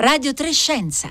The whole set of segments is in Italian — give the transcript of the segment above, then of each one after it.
Radio Trescenza.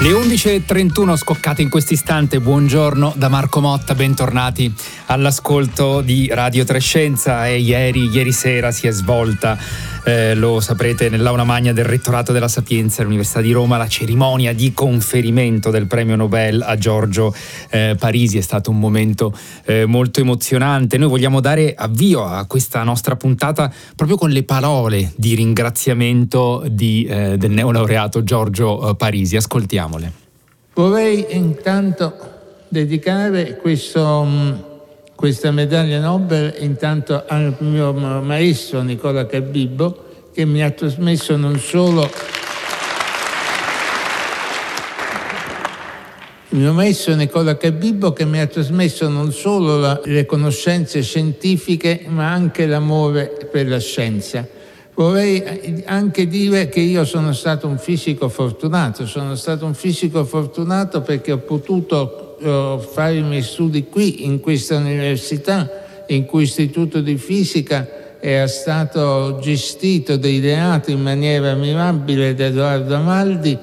Le 11.31 scoccate in questo istante, buongiorno da Marco Motta, bentornati all'ascolto di Radio Trescenza e ieri, ieri sera si è svolta eh, lo saprete, nell'aula magna del Rettorato della Sapienza dell'Università di Roma, la cerimonia di conferimento del premio Nobel a Giorgio eh, Parisi è stato un momento eh, molto emozionante. Noi vogliamo dare avvio a questa nostra puntata proprio con le parole di ringraziamento di, eh, del neolaureato Giorgio eh, Parisi. Ascoltiamole. Vorrei intanto dedicare questo mm, questa medaglia Nobel intanto al mio maestro Nicola Cabibbo che mi ha trasmesso non solo il mio maestro Nicola Cabibbo che mi ha trasmesso non solo la, le conoscenze scientifiche ma anche l'amore per la scienza. Vorrei anche dire che io sono stato un fisico fortunato, sono stato un fisico fortunato perché ho potuto eh, fare i miei studi qui, in questa università, in cui istituto di fisica era stato gestito ed ideato in maniera mirabile da Edoardo Amaldi,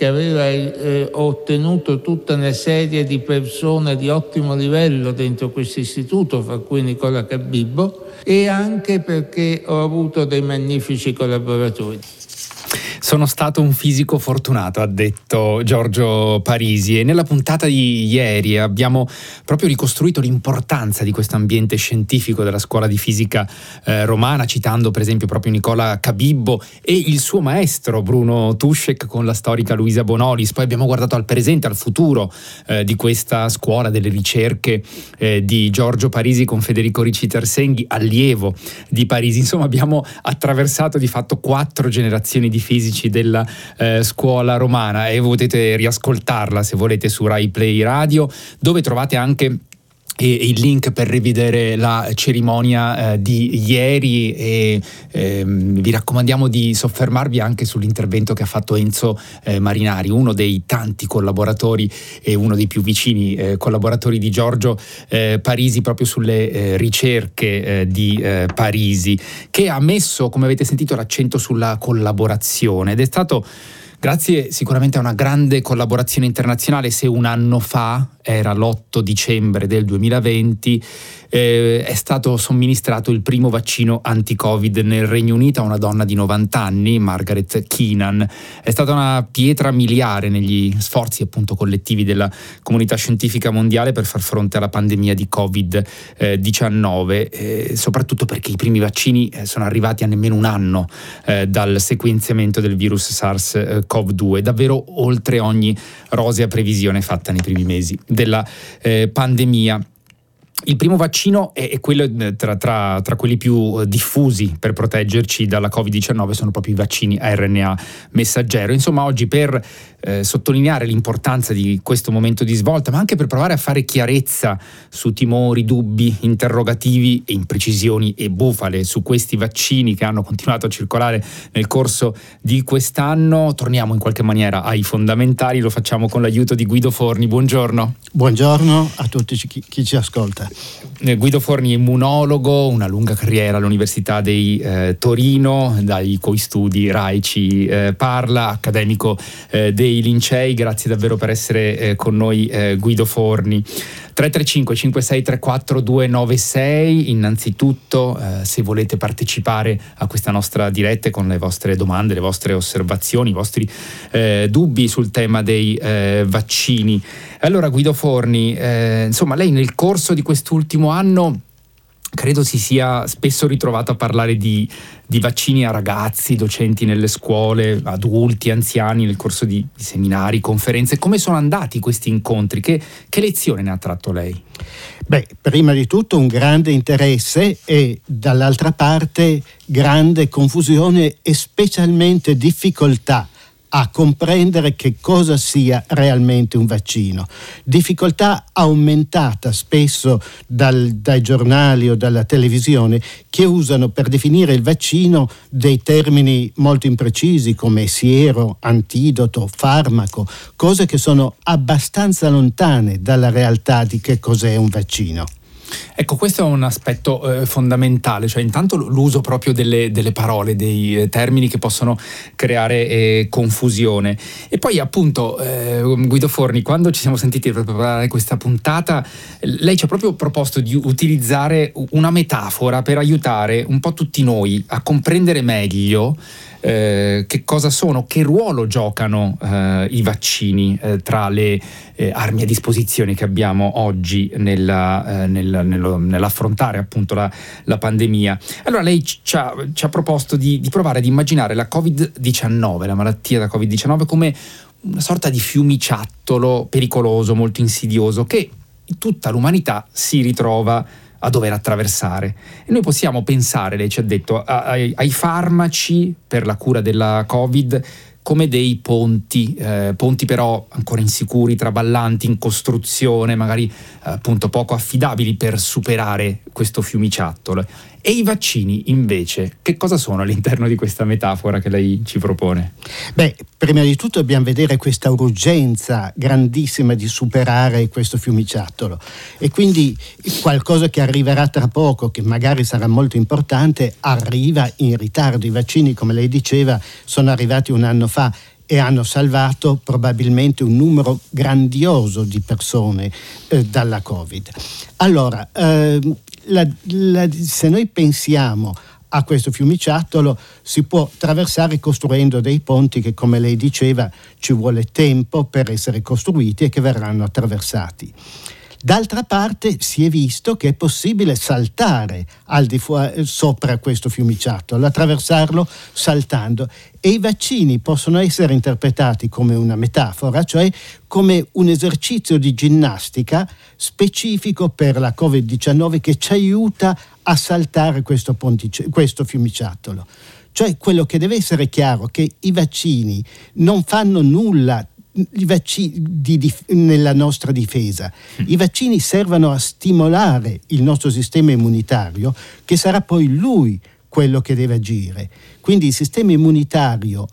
che aveva eh, ottenuto tutta una serie di persone di ottimo livello dentro questo istituto, fra cui Nicola Cabibbo, e anche perché ho avuto dei magnifici collaboratori. Sono stato un fisico fortunato, ha detto Giorgio Parisi e nella puntata di ieri abbiamo proprio ricostruito l'importanza di questo ambiente scientifico della scuola di fisica eh, romana, citando per esempio proprio Nicola Cabibbo e il suo maestro Bruno Tuschek con la storica Luisa Bonolis. Poi abbiamo guardato al presente, al futuro eh, di questa scuola, delle ricerche eh, di Giorgio Parisi con Federico Ricci Tersenghi, allievo di Parisi. Insomma abbiamo attraversato di fatto quattro generazioni di fisici amici della eh, scuola romana e potete riascoltarla se volete su Rai Play Radio, dove trovate anche il link per rivedere la cerimonia eh, di ieri e eh, vi raccomandiamo di soffermarvi anche sull'intervento che ha fatto Enzo eh, Marinari, uno dei tanti collaboratori e uno dei più vicini eh, collaboratori di Giorgio eh, Parisi proprio sulle eh, ricerche di Parisi, che ha messo, come avete sentito, l'accento sulla collaborazione. Ed è stato Grazie sicuramente a una grande collaborazione internazionale, se un anno fa, era l'8 dicembre del 2020, eh, è stato somministrato il primo vaccino anti-Covid nel Regno Unito a una donna di 90 anni, Margaret Keenan. È stata una pietra miliare negli sforzi appunto collettivi della comunità scientifica mondiale per far fronte alla pandemia di Covid-19, eh, soprattutto perché i primi vaccini eh, sono arrivati a nemmeno un anno eh, dal sequenziamento del virus SARS-CoV-2, davvero oltre ogni rosea previsione fatta nei primi mesi della eh, pandemia. Il primo vaccino è, quello eh, tra, tra, tra, quelli più eh, diffusi per proteggerci dalla Covid-19, sono proprio i vaccini a RNA messaggero. Insomma, oggi per eh, sottolineare l'importanza di questo momento di svolta, ma anche per provare a fare chiarezza su timori, dubbi, interrogativi e imprecisioni e bufale su questi vaccini che hanno continuato a circolare nel corso di quest'anno, torniamo in qualche maniera ai fondamentali, lo facciamo con l'aiuto di Guido Forni. Buongiorno. Buongiorno a tutti chi, chi ci ascolta. Eh, Guido Forni immunologo, una lunga carriera all'Università di eh, Torino, dai coi studi RAI ci eh, parla, accademico eh, dei Lincei, grazie davvero per essere eh, con noi eh, Guido Forni. 335 5634 296 innanzitutto eh, se volete partecipare a questa nostra diretta con le vostre domande, le vostre osservazioni, i vostri eh, dubbi sul tema dei eh, vaccini. Allora Guido Forni, eh, insomma lei nel corso di quest'ultimo anno credo si sia spesso ritrovato a parlare di, di, vaccini a ragazzi, docenti nelle scuole, adulti, anziani nel corso di, seminari, conferenze. Come sono andati questi incontri? Che, che, lezione ne ha tratto lei? Beh, prima di tutto un grande interesse e dall'altra parte grande confusione e specialmente difficoltà a comprendere che cosa sia realmente un vaccino. Difficoltà aumentata spesso dal, dai giornali o dalla televisione che usano per definire il vaccino dei termini molto imprecisi come siero, antidoto, farmaco, cose che sono abbastanza lontane dalla realtà di che cos'è un vaccino. Ecco, questo è un aspetto eh, fondamentale, cioè intanto l'uso proprio delle, delle parole, dei eh, termini che possono creare eh, confusione. E poi appunto, eh, Guido Forni, quando ci siamo sentiti per preparare questa puntata, lei ci ha proprio proposto di utilizzare una metafora per aiutare un po' tutti noi a comprendere meglio eh, che cosa sono, che ruolo giocano eh, i vaccini eh, tra le eh, armi a disposizione che abbiamo oggi nella, eh, nel, nello, nell'affrontare appunto la, la, pandemia. Allora lei ci ha, ci ha proposto di, di provare ad immaginare la Covid-19, la malattia da Covid-19 come una sorta di fiumiciattolo pericoloso, molto insidioso, che tutta l'umanità si ritrova a dover attraversare. E noi possiamo pensare, lei ci ha detto, ai, ai farmaci per la cura della Covid come dei ponti, eh, ponti però ancora insicuri, traballanti, in costruzione, magari eh, appunto poco affidabili per superare questo fiumiciattolo. E i vaccini invece, che cosa sono all'interno di questa metafora che lei ci propone? Beh, prima di tutto dobbiamo vedere questa urgenza grandissima di superare questo fiumiciattolo e quindi qualcosa che arriverà tra poco, che magari sarà molto importante, arriva in ritardo. I vaccini, come lei diceva, sono arrivati un anno fa e hanno salvato probabilmente un numero grandioso di persone eh, dalla Covid. Allora, eh, la, la, se noi pensiamo a questo fiumiciattolo si può attraversare costruendo dei ponti che, come lei diceva, ci vuole tempo per essere costruiti e che verranno attraversati. D'altra parte si è visto che è possibile saltare al di fuori, sopra questo fiumiciattolo, attraversarlo saltando e i vaccini possono essere interpretati come una metafora, cioè come un esercizio di ginnastica specifico per la Covid-19 che ci aiuta a saltare questo, pontice, questo fiumiciattolo. Cioè quello che deve essere chiaro è che i vaccini non fanno nulla vaccini di, di, nella nostra difesa. I vaccini servono a stimolare il nostro sistema immunitario, che sarà poi lui quello che deve agire. Quindi il sistema immunitario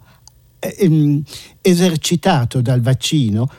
eh, ehm, esercitato dal vaccino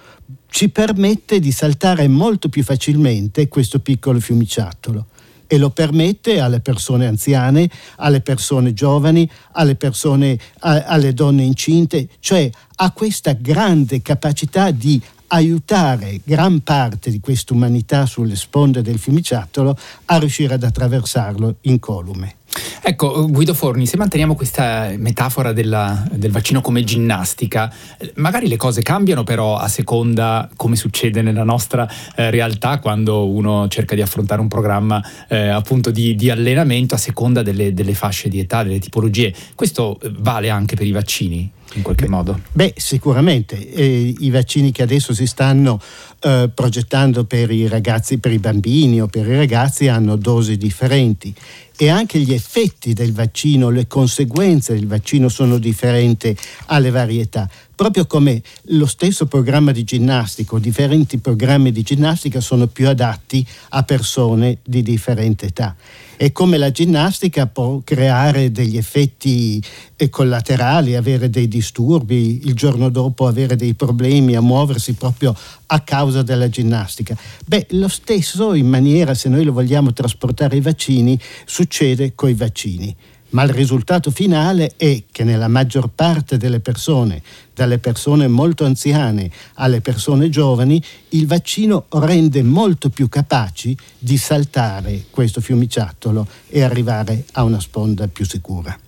ci permette di saltare molto più facilmente questo piccolo fiumiciattolo e lo permette alle persone anziane, alle persone giovani, alle, persone, a, alle donne incinte, cioè ha questa grande capacità di aiutare gran parte di questa umanità sulle sponde del fiumiciattolo a riuscire ad attraversarlo incolume. Ecco, Guido Forni, se manteniamo questa metafora della, del vaccino come ginnastica, magari le cose cambiano però a seconda, come succede nella nostra eh, realtà, quando uno cerca di affrontare un programma eh, appunto di, di, allenamento a seconda delle, delle fasce di età, delle tipologie. Questo eh, vale anche per i vaccini? In qualche beh, modo? Beh, sicuramente. Eh, I vaccini che adesso si stanno eh, progettando per i ragazzi, per i bambini o per i ragazzi hanno dosi differenti e anche gli effetti del vaccino, le conseguenze del vaccino sono differenti alle varietà. Proprio come lo stesso programma di ginnastica differenti programmi di ginnastica sono più adatti a persone di differente età e come la ginnastica può creare degli effetti eh, collaterali, avere dei disturbi, il giorno dopo avere dei problemi a muoversi proprio a causa della ginnastica. Beh, lo stesso in maniera, se noi lo vogliamo trasportare ai vaccini, succede con i vaccini ma il risultato finale è che nella maggior parte delle persone, dalle persone molto anziane alle persone giovani, il vaccino rende molto più capaci di saltare questo fiumiciattolo e arrivare a una sponda più sicura.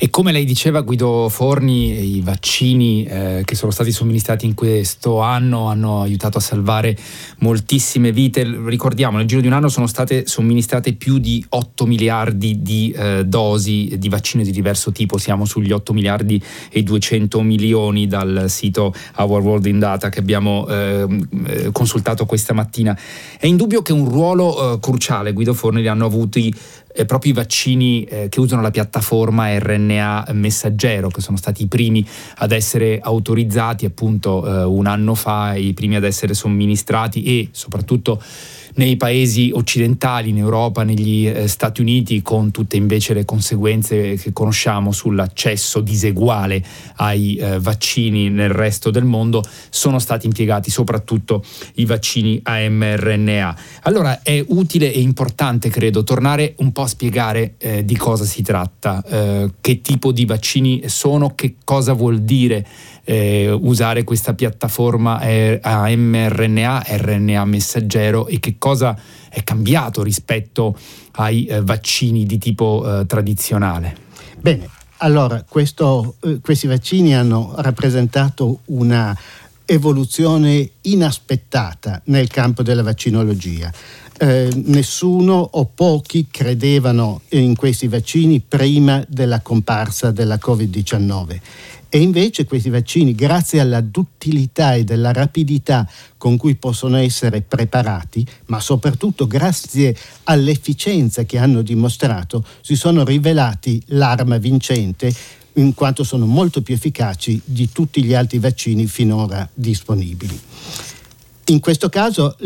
E come lei diceva Guido Forni, i vaccini eh, che sono stati somministrati in questo anno hanno aiutato a salvare moltissime vite. Ricordiamo, nel giro di un anno sono state somministrate più di 8 miliardi di eh, dosi di vaccini di diverso tipo, siamo sugli 8 miliardi e 200 milioni dal sito Our World in Data che abbiamo ehm, eh, consultato questa mattina. È indubbio che un ruolo eh, cruciale Guido Forni li hanno avuti eh, proprio i vaccini eh, che usano la piattaforma RNA messaggero, che sono stati i primi ad essere autorizzati appunto eh, un anno fa, i primi ad essere somministrati e soprattutto nei paesi occidentali, in Europa, negli eh, Stati Uniti, con tutte invece le conseguenze che conosciamo sull'accesso diseguale ai eh, vaccini nel resto del mondo, sono stati impiegati soprattutto i vaccini a mRNA. Allora è utile e importante, credo, tornare un po' a spiegare eh, di cosa si tratta, eh, che tipo di vaccini sono, che cosa vuol dire eh, usare questa piattaforma a mRNA, RNA messaggero e che cosa è cambiato rispetto ai eh, vaccini di tipo eh, tradizionale? Bene, allora questo, eh, questi vaccini hanno rappresentato una evoluzione inaspettata nel campo della vaccinologia. Eh, nessuno o pochi credevano in questi vaccini prima della comparsa della Covid-19 e invece questi vaccini, grazie alla duttilità e della rapidità con cui possono essere preparati, ma soprattutto grazie all'efficienza che hanno dimostrato, si sono rivelati l'arma vincente in quanto sono molto più efficaci di tutti gli altri vaccini finora disponibili. In questo caso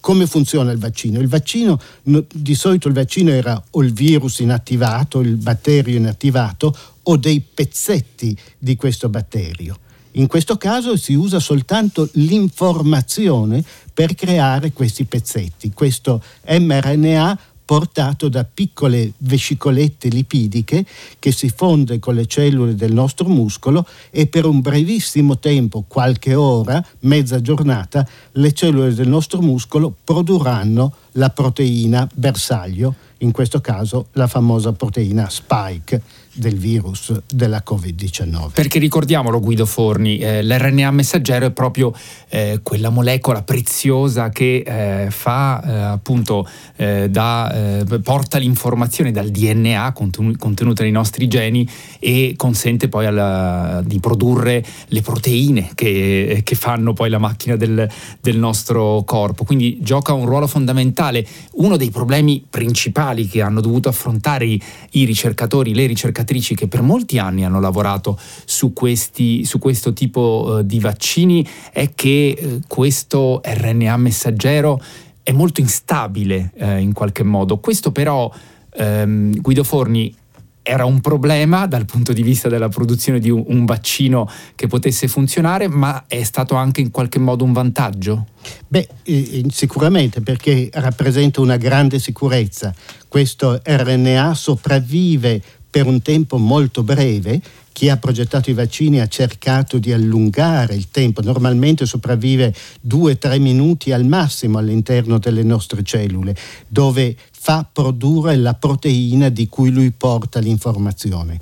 come funziona il vaccino? Il vaccino, di solito il vaccino era o il virus inattivato, il batterio inattivato o dei pezzetti di questo batterio. In questo caso si usa soltanto l'informazione per creare questi pezzetti. Questo mRNA portato da piccole vescicolette lipidiche che si fonde con le cellule del nostro muscolo e per un brevissimo tempo, qualche ora, mezza giornata, le cellule del nostro muscolo produrranno la proteina bersaglio, in questo caso la famosa proteina spike del virus della Covid-19. Perché ricordiamolo Guido Forni, eh, l'RNA messaggero è proprio eh, quella molecola preziosa che eh, fa eh, appunto eh, da, eh, porta l'informazione dal DNA contenu- contenuta nei nostri geni e consente poi alla, di produrre le proteine che, che, fanno poi la macchina del, del nostro corpo. Quindi gioca un ruolo fondamentale. Uno dei problemi principali che hanno dovuto affrontare i, i ricercatori, le ricercatrici, ricercatrici che per molti anni hanno lavorato su, questi, su questo tipo uh, di vaccini è che uh, questo RNA messaggero è molto instabile uh, in qualche modo. Questo però, um, Guido Forni, era un problema dal punto di vista della produzione di un, un, vaccino che potesse funzionare, ma è stato anche in qualche modo un vantaggio? Beh, eh, sicuramente perché rappresenta una grande sicurezza. Questo RNA sopravvive per un tempo molto breve. Chi ha progettato i vaccini ha cercato di allungare il tempo, normalmente sopravvive 2-3 minuti al massimo all'interno delle nostre cellule, dove fa produrre la proteina di cui lui porta l'informazione.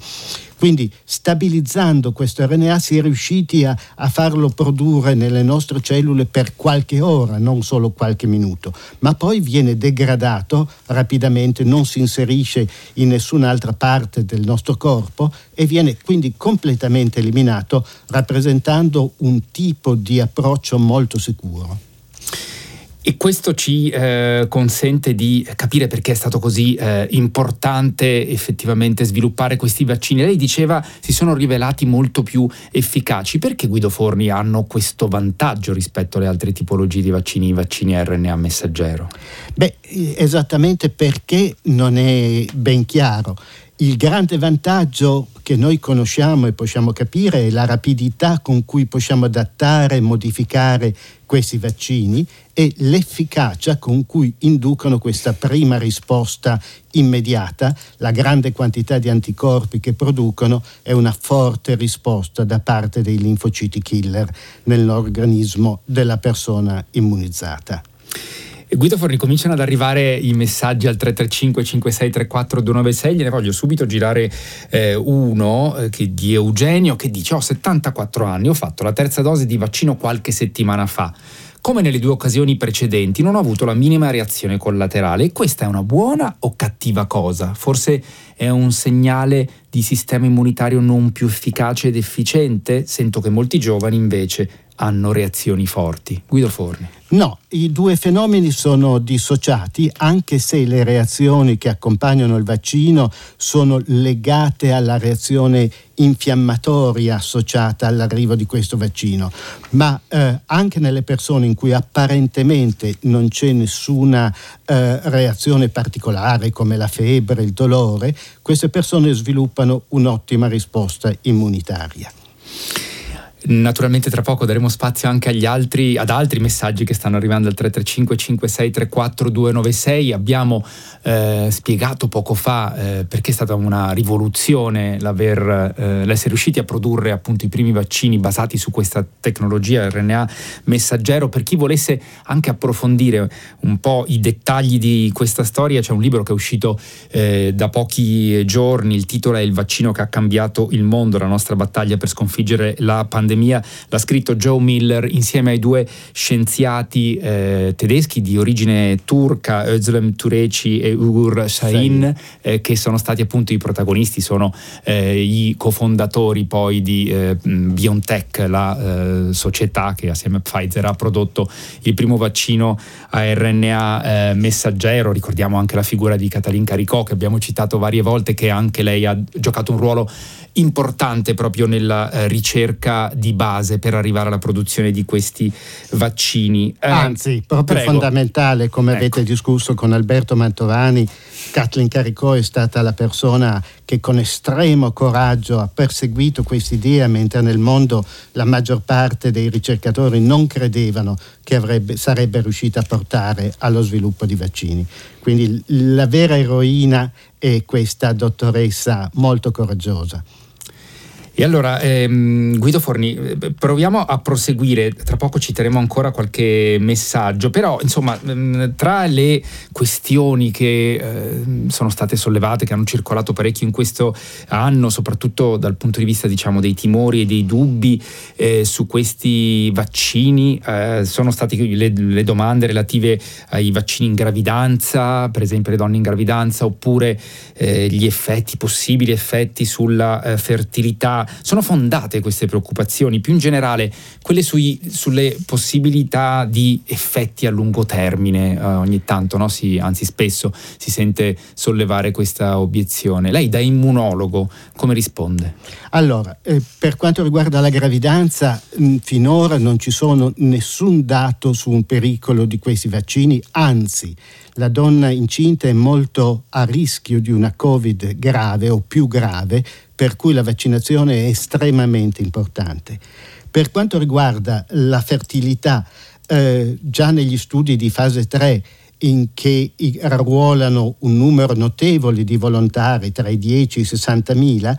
Quindi stabilizzando questo RNA si è riusciti a, a, farlo produrre nelle nostre cellule per qualche ora, non solo qualche minuto, ma poi viene degradato rapidamente, non si inserisce in nessun'altra parte del nostro corpo e viene quindi completamente eliminato, rappresentando un tipo di approccio molto sicuro. E questo ci eh, consente di capire perché è stato così eh, importante effettivamente sviluppare questi vaccini. Lei diceva si sono rivelati molto più efficaci. Perché Guido Forni hanno questo vantaggio rispetto alle altre tipologie di vaccini, i vaccini RNA messaggero? Beh, esattamente perché non è ben chiaro. Il grande vantaggio che noi conosciamo e possiamo capire è la rapidità con cui possiamo adattare e modificare questi vaccini e l'efficacia con cui inducono questa prima risposta immediata, la grande quantità di anticorpi che producono è una forte risposta da parte dei linfociti killer nell'organismo della persona immunizzata. Guido Forni, cominciano ad arrivare i messaggi al 335 5634 296, gliene voglio subito girare eh, uno eh, di Eugenio che dice ho 74 anni, ho fatto la terza dose di vaccino qualche settimana fa. Come nelle due occasioni precedenti non ho avuto la minima reazione collaterale. Questa è una buona o cattiva cosa? Forse è un segnale di sistema immunitario non più efficace ed efficiente? Sento che molti giovani invece hanno reazioni forti. Guido Forni. No, i due fenomeni sono dissociati anche se le reazioni che accompagnano il vaccino sono legate alla reazione infiammatoria associata all'arrivo di questo vaccino, ma eh, anche nelle persone in cui apparentemente non c'è nessuna eh, reazione particolare come la febbre, il dolore, queste persone sviluppano un'ottima risposta immunitaria. Naturalmente tra poco daremo spazio anche altri, ad altri messaggi che stanno arrivando al 335 5634 296. Abbiamo eh, spiegato poco fa eh, perché è stata una rivoluzione eh, l'essere riusciti a produrre appunto i primi vaccini basati su questa tecnologia RNA messaggero. Per chi volesse anche approfondire un po' i dettagli di questa storia, c'è un libro che è uscito eh, da pochi giorni. Il titolo è Il vaccino che ha cambiato il mondo, la nostra battaglia per sconfiggere la pandemia pandemia, l'ha scritto Joe Miller insieme ai due scienziati eh, tedeschi di origine turca, Özlem Tureci e Ugur Shahin, eh, che sono stati appunto i protagonisti, sono eh, i cofondatori poi di eh, BioNTech, la eh, società che assieme a Pfizer ha prodotto il primo vaccino a RNA eh, messaggero. Ricordiamo anche la figura di Katalin Caricò che abbiamo citato varie volte, che anche lei ha giocato un ruolo importante proprio nella eh, ricerca di base per arrivare alla produzione di questi vaccini. Eh, Anzi, proprio prego. fondamentale, come ecco. avete discusso con Alberto Mantovani, Kathleen Caricò è stata la persona che con estremo coraggio ha perseguito questa idea, mentre nel mondo la maggior parte dei ricercatori non credevano che avrebbe, sarebbe riuscita a portare allo sviluppo di vaccini. Quindi la vera eroina è questa dottoressa molto coraggiosa. E allora, ehm, Guido Forni, proviamo a proseguire, tra poco citeremo ancora qualche messaggio, però insomma, mm, tra le questioni che eh, sono state sollevate, che hanno circolato parecchio in questo anno, soprattutto dal punto di vista diciamo, dei timori e dei dubbi eh, su questi vaccini, eh, sono state le, le, domande relative ai vaccini in gravidanza, per esempio le donne in gravidanza, oppure eh, gli effetti, possibili effetti sulla eh, fertilità sono fondate queste preoccupazioni? Più in generale, quelle sui, sulle possibilità di effetti a lungo termine, eh, ogni tanto, no? si, anzi spesso si sente sollevare questa obiezione. Lei da immunologo come risponde? Allora, eh, per quanto riguarda la gravidanza, mh, finora non ci sono nessun dato su un pericolo di questi vaccini, anzi la donna incinta è molto a rischio di una Covid grave o più grave, per cui la vaccinazione è estremamente importante. Per quanto riguarda la fertilità, eh, già negli studi di fase 3 in che arruolano un numero notevole di volontari, tra i 10 e i 60 mila,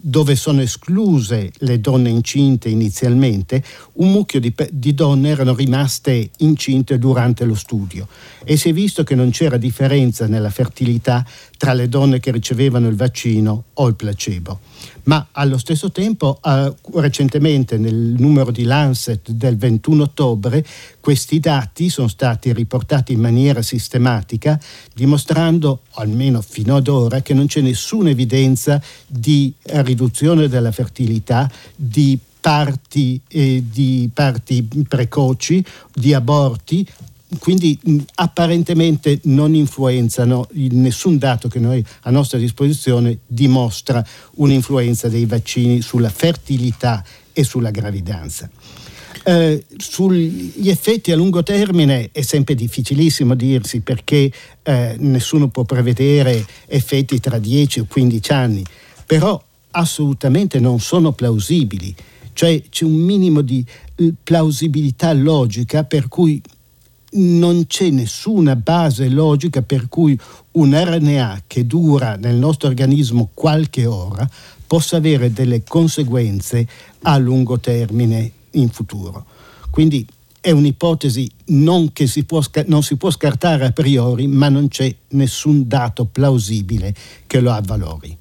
dove sono escluse le donne incinte inizialmente, un mucchio di, di, donne erano rimaste incinte durante lo studio e si è visto che non c'era differenza nella fertilità tra le donne che ricevevano il vaccino o il placebo. Ma allo stesso tempo, eh, recentemente nel numero di Lancet del 21 ottobre, questi dati sono stati riportati in maniera sistematica, dimostrando, almeno fino ad ora, che non c'è nessuna evidenza di riduzione della fertilità, di parti, eh, di parti precoci, di aborti, quindi mh, apparentemente non influenzano, nessun dato che noi a nostra disposizione dimostra un'influenza dei vaccini sulla fertilità e sulla gravidanza. Eh, sugli effetti a lungo termine è sempre difficilissimo dirsi perché eh, nessuno può prevedere effetti tra 10 o 15 anni però assolutamente non sono plausibili. Cioè c'è un minimo di eh, plausibilità logica per cui non c'è nessuna base logica per cui un RNA che dura nel nostro organismo qualche ora possa avere delle conseguenze a lungo termine in futuro. Quindi è un'ipotesi non che si può, non si può scartare a priori, ma non c'è nessun dato plausibile che lo avvalori.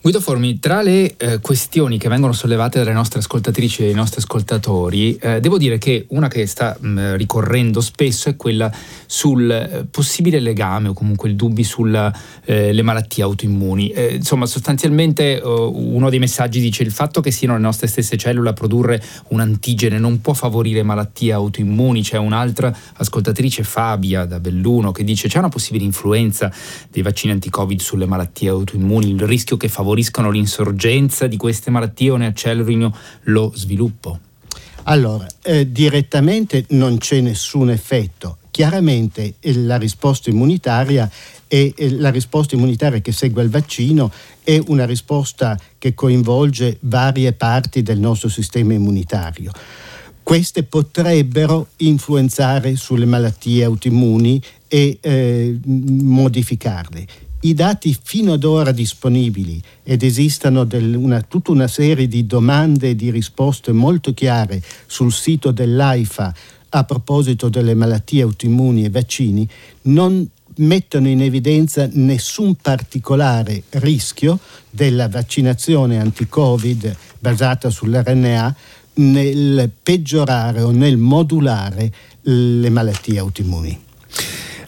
Guido Formi, tra le eh, questioni che vengono sollevate dalle nostre ascoltatrici e dai nostri ascoltatori, eh, devo dire che una che sta mh, mm, ricorrendo spesso è quella sul eh, possibile legame o comunque il dubbi sulle eh, malattie autoimmuni. Eh, insomma, sostanzialmente uno dei messaggi dice il fatto che siano le nostre stesse cellule a produrre un antigene non può favorire malattie autoimmuni. C'è un'altra ascoltatrice, Fabia da Belluno, che dice c'è una possibile influenza dei vaccini anti-Covid sulle malattie autoimmuni, il rischio che favorisca favoriscano l'insorgenza di queste malattie o ne accelerino lo sviluppo? Allora, eh, direttamente non c'è nessun effetto. Chiaramente eh, la risposta immunitaria e eh, la risposta immunitaria che segue il vaccino è una risposta che coinvolge varie parti del nostro sistema immunitario. Queste potrebbero influenzare sulle malattie autoimmuni e eh, modificarle i dati fino ad ora disponibili ed esistono una, tutta una serie di domande e di risposte molto chiare sul sito dell'AIFA a proposito delle malattie autoimmuni e vaccini, non mettono in evidenza nessun particolare rischio della vaccinazione anti-Covid basata sull'RNA nel peggiorare o nel modulare le malattie autoimmuni.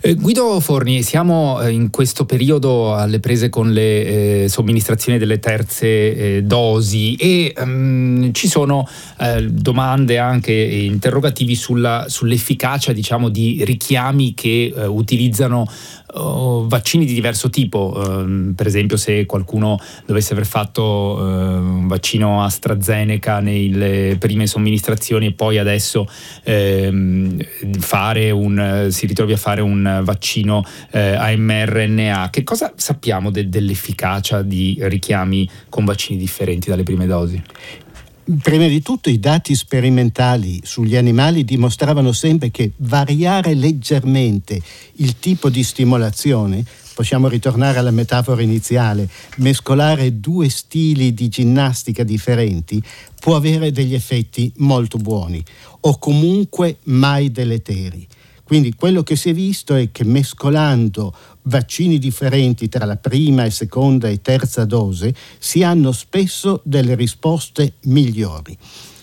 Eh, Guido Forni, siamo eh, in questo periodo alle prese con le eh, somministrazioni delle terze eh, dosi e um, ci sono eh, domande anche interrogativi sulla, sull'efficacia diciamo, di richiami che utilizzano uh, vaccini di diverso tipo, uh, per esempio se qualcuno dovesse aver fatto uh, un vaccino AstraZeneca nelle prime somministrazioni e poi adesso ehm, un, si ritrovi a fare un vaccino eh, a mRNA, che cosa sappiamo de- dell'efficacia di richiami con vaccini differenti dalle prime dosi? Prima di tutto i dati sperimentali sugli animali dimostravano sempre che variare leggermente il tipo di stimolazione, possiamo ritornare alla metafora iniziale, mescolare due stili di ginnastica differenti, può avere degli effetti molto buoni o comunque mai deleteri. Quindi quello che si è visto è che mescolando vaccini differenti tra la prima e seconda e terza dose si hanno spesso delle risposte migliori.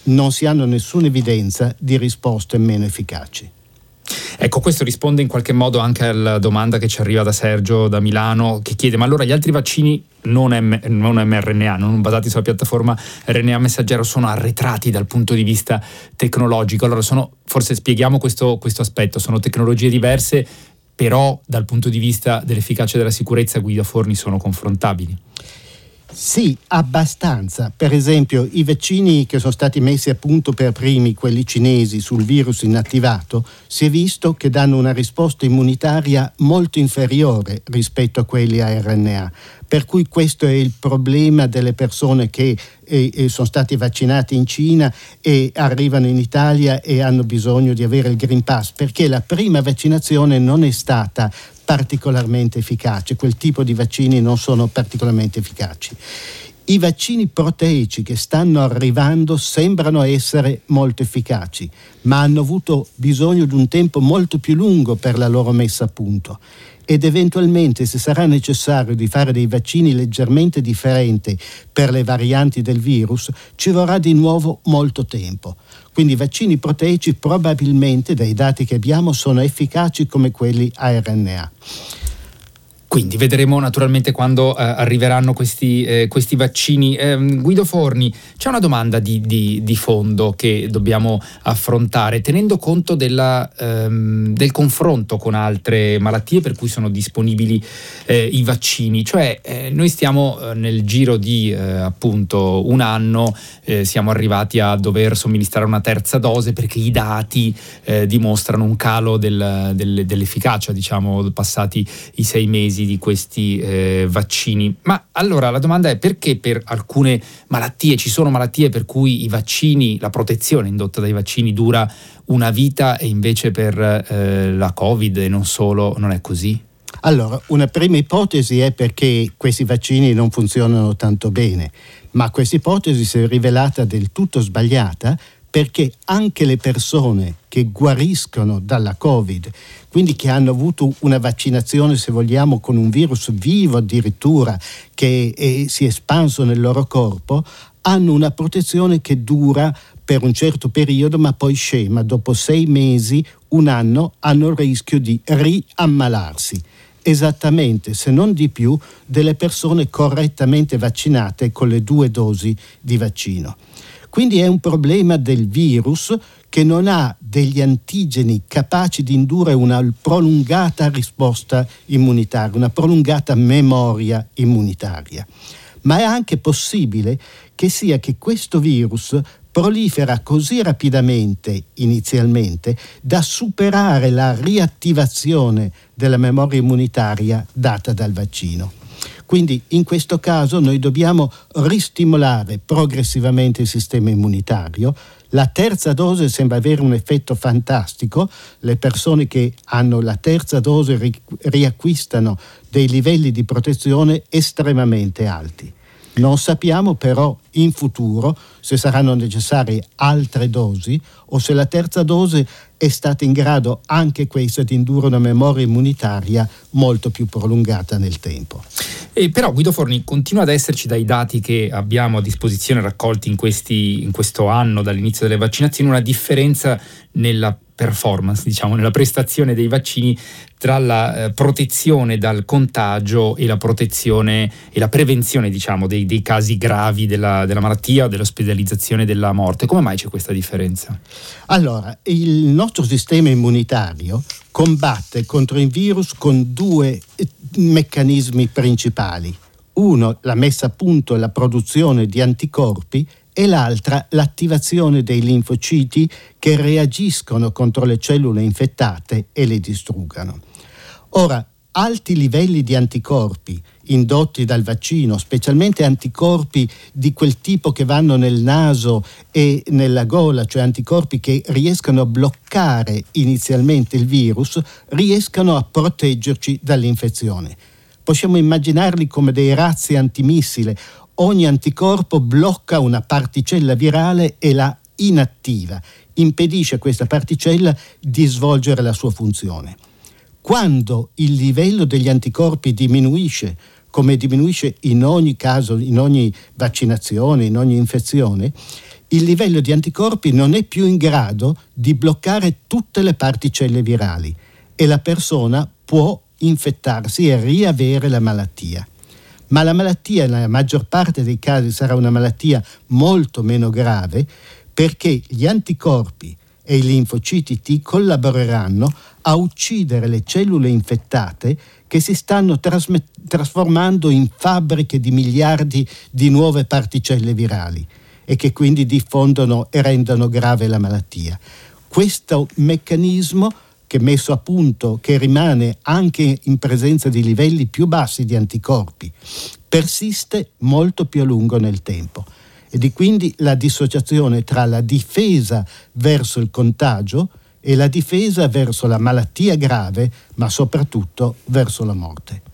Non si hanno nessuna evidenza di risposte meno efficaci. Ecco, questo risponde in qualche modo anche alla domanda che ci arriva da Sergio da Milano, che chiede: ma allora gli altri vaccini non, M- non mRNA, non basati sulla piattaforma RNA messaggero, sono arretrati dal punto di vista tecnologico? Allora, sono, forse spieghiamo questo, questo aspetto: sono tecnologie diverse, però dal punto di vista dell'efficacia e della sicurezza, Guida Forni sono confrontabili. Sì, abbastanza. Per esempio, i vaccini che sono stati messi a punto per primi, quelli cinesi, sul virus inattivato, si è visto che danno una risposta immunitaria molto inferiore rispetto a quelli a RNA. Per cui questo è il problema delle persone che eh, eh, sono stati vaccinati in Cina e arrivano in Italia e hanno bisogno di avere il Green Pass, perché la prima vaccinazione non è stata particolarmente efficace, quel tipo di vaccini non sono particolarmente efficaci. I vaccini proteici che stanno arrivando sembrano essere molto efficaci, ma hanno avuto bisogno di un tempo molto più lungo per la loro messa a punto ed eventualmente se sarà necessario di fare dei vaccini leggermente differenti per le varianti del virus, ci vorrà di nuovo molto tempo. Quindi i vaccini proteici probabilmente, dai dati che abbiamo, sono efficaci come quelli a RNA. Quindi vedremo naturalmente quando eh, arriveranno questi, eh, questi vaccini. Eh, Guido Forni, c'è una domanda di, di, di, fondo che dobbiamo affrontare, tenendo conto della, ehm, del confronto con altre malattie per cui sono disponibili eh, i vaccini. Cioè eh, noi stiamo eh, nel giro di appunto un anno, siamo arrivati a dover somministrare una terza dose perché i dati dimostrano un calo del, del, dell'efficacia, diciamo, passati i sei mesi mesi di questi eh, vaccini. Ma allora la domanda è perché per alcune malattie, ci sono malattie per cui i vaccini, la protezione indotta dai vaccini dura una vita e invece per eh, la Covid e non solo non è così? Allora, una prima ipotesi è perché questi vaccini non funzionano tanto bene, ma questa ipotesi si è rivelata del tutto sbagliata perché anche le persone che guariscono dalla Covid, quindi che hanno avuto una vaccinazione, se vogliamo, con un virus vivo addirittura, che è, si è espanso nel loro corpo, hanno una protezione che dura per un certo periodo, ma poi scema. Dopo sei mesi, un anno, hanno il rischio di riammalarsi esattamente, se non di più, delle persone correttamente vaccinate con le due dosi di vaccino. Quindi è un problema del virus che non ha degli antigeni capaci di indurre una prolungata risposta immunitaria, una prolungata memoria immunitaria. Ma è anche possibile che sia che questo virus prolifera così rapidamente inizialmente da superare la riattivazione della memoria immunitaria data dal vaccino. Quindi in questo caso noi dobbiamo ristimolare progressivamente il sistema immunitario. La terza dose sembra avere un effetto fantastico, le persone che hanno la terza dose riacquistano dei livelli di protezione estremamente alti. Non sappiamo però in futuro se saranno necessarie altre dosi o se la terza dose è stata in grado anche questa di indurre una memoria immunitaria molto più prolungata nel tempo. E però Guido Forni continua ad esserci dai dati che abbiamo a disposizione raccolti in, questi, in questo anno dall'inizio delle vaccinazioni una differenza nella performance, diciamo, nella prestazione dei vaccini tra la eh, protezione dal contagio e la protezione e la prevenzione, diciamo, dei, dei casi gravi della, della malattia dell'ospedalizzazione della morte. Come mai c'è questa differenza? Allora, il nostro sistema immunitario combatte contro il virus con due eh, meccanismi principali. Uno, la messa a punto e la produzione di anticorpi e l'altra l'attivazione dei linfociti che reagiscono contro le cellule infettate e le distruggano. Ora, alti livelli di anticorpi indotti dal vaccino, specialmente anticorpi di quel tipo che vanno nel naso e nella gola, cioè anticorpi che riescano a bloccare inizialmente il virus, riescano a proteggerci dall'infezione. Possiamo immaginarli come dei razzi antimissile ogni anticorpo blocca una particella virale e la inattiva, impedisce a questa particella di svolgere la sua funzione. Quando il livello degli anticorpi diminuisce, come diminuisce in ogni caso, in ogni vaccinazione, in ogni infezione, il livello di anticorpi non è più in grado di bloccare tutte le particelle virali e la persona può infettarsi e riavere la malattia ma la malattia nella maggior parte dei casi sarà una malattia molto meno grave perché gli anticorpi e i linfociti T collaboreranno a uccidere le cellule infettate che si stanno trasmet- trasformando in fabbriche di miliardi di nuove particelle virali e che quindi diffondono e rendono grave la malattia. Questo meccanismo che messo a punto, che rimane anche in presenza di livelli più bassi di anticorpi, persiste molto più a lungo nel tempo. E di quindi la dissociazione tra la difesa verso il contagio e la difesa verso la malattia grave, ma soprattutto verso la morte.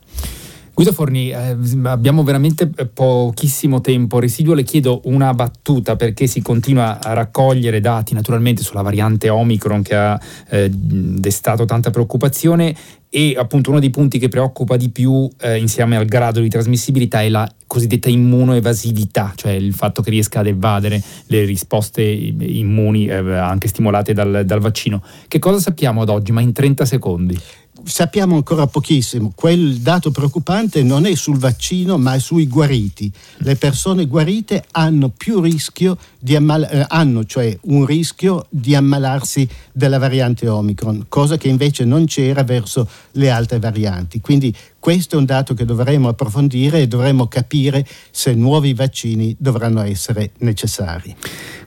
Guido Forni, eh, abbiamo veramente pochissimo tempo residuo, le chiedo una battuta perché si continua a raccogliere dati naturalmente sulla variante Omicron che ha eh, destato tanta preoccupazione e appunto uno dei punti che preoccupa di più eh, insieme al grado di trasmissibilità è la cosiddetta immunoevasività, cioè il fatto che riesca ad evadere le risposte immuni eh, anche stimolate dal, dal vaccino. Che cosa sappiamo ad oggi, ma in 30 secondi? Sappiamo ancora pochissimo. Quel dato preoccupante non è sul vaccino, ma è sui guariti. Le persone guarite hanno più rischio di ammal- eh, hanno cioè un rischio di ammalarsi della variante Omicron, cosa che invece non c'era verso le altre varianti. Quindi questo è un dato che dovremo approfondire e dovremo capire se nuovi vaccini dovranno essere necessari.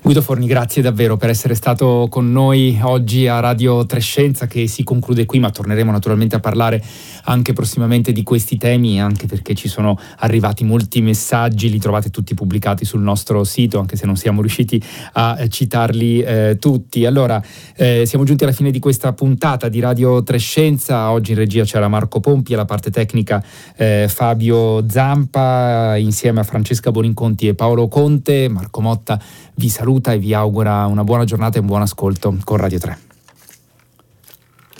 Guido Forni, grazie davvero per essere stato con noi oggi a Radio Trescenza che si conclude qui, ma torneremo naturalmente a parlare anche prossimamente di questi temi, anche perché ci sono arrivati molti messaggi, li trovate tutti pubblicati sul nostro sito, anche se non siamo riusciti a citarli eh, tutti. Allora, eh, siamo giunti alla fine di questa puntata di Radio Trescenza, oggi in regia c'era Marco Pompi alla parte tecnica tecnica eh, Fabio Zampa insieme a Francesca Boninconti e Paolo Conte. Marco Motta vi saluta e vi augura una buona giornata e un buon ascolto con Radio 3.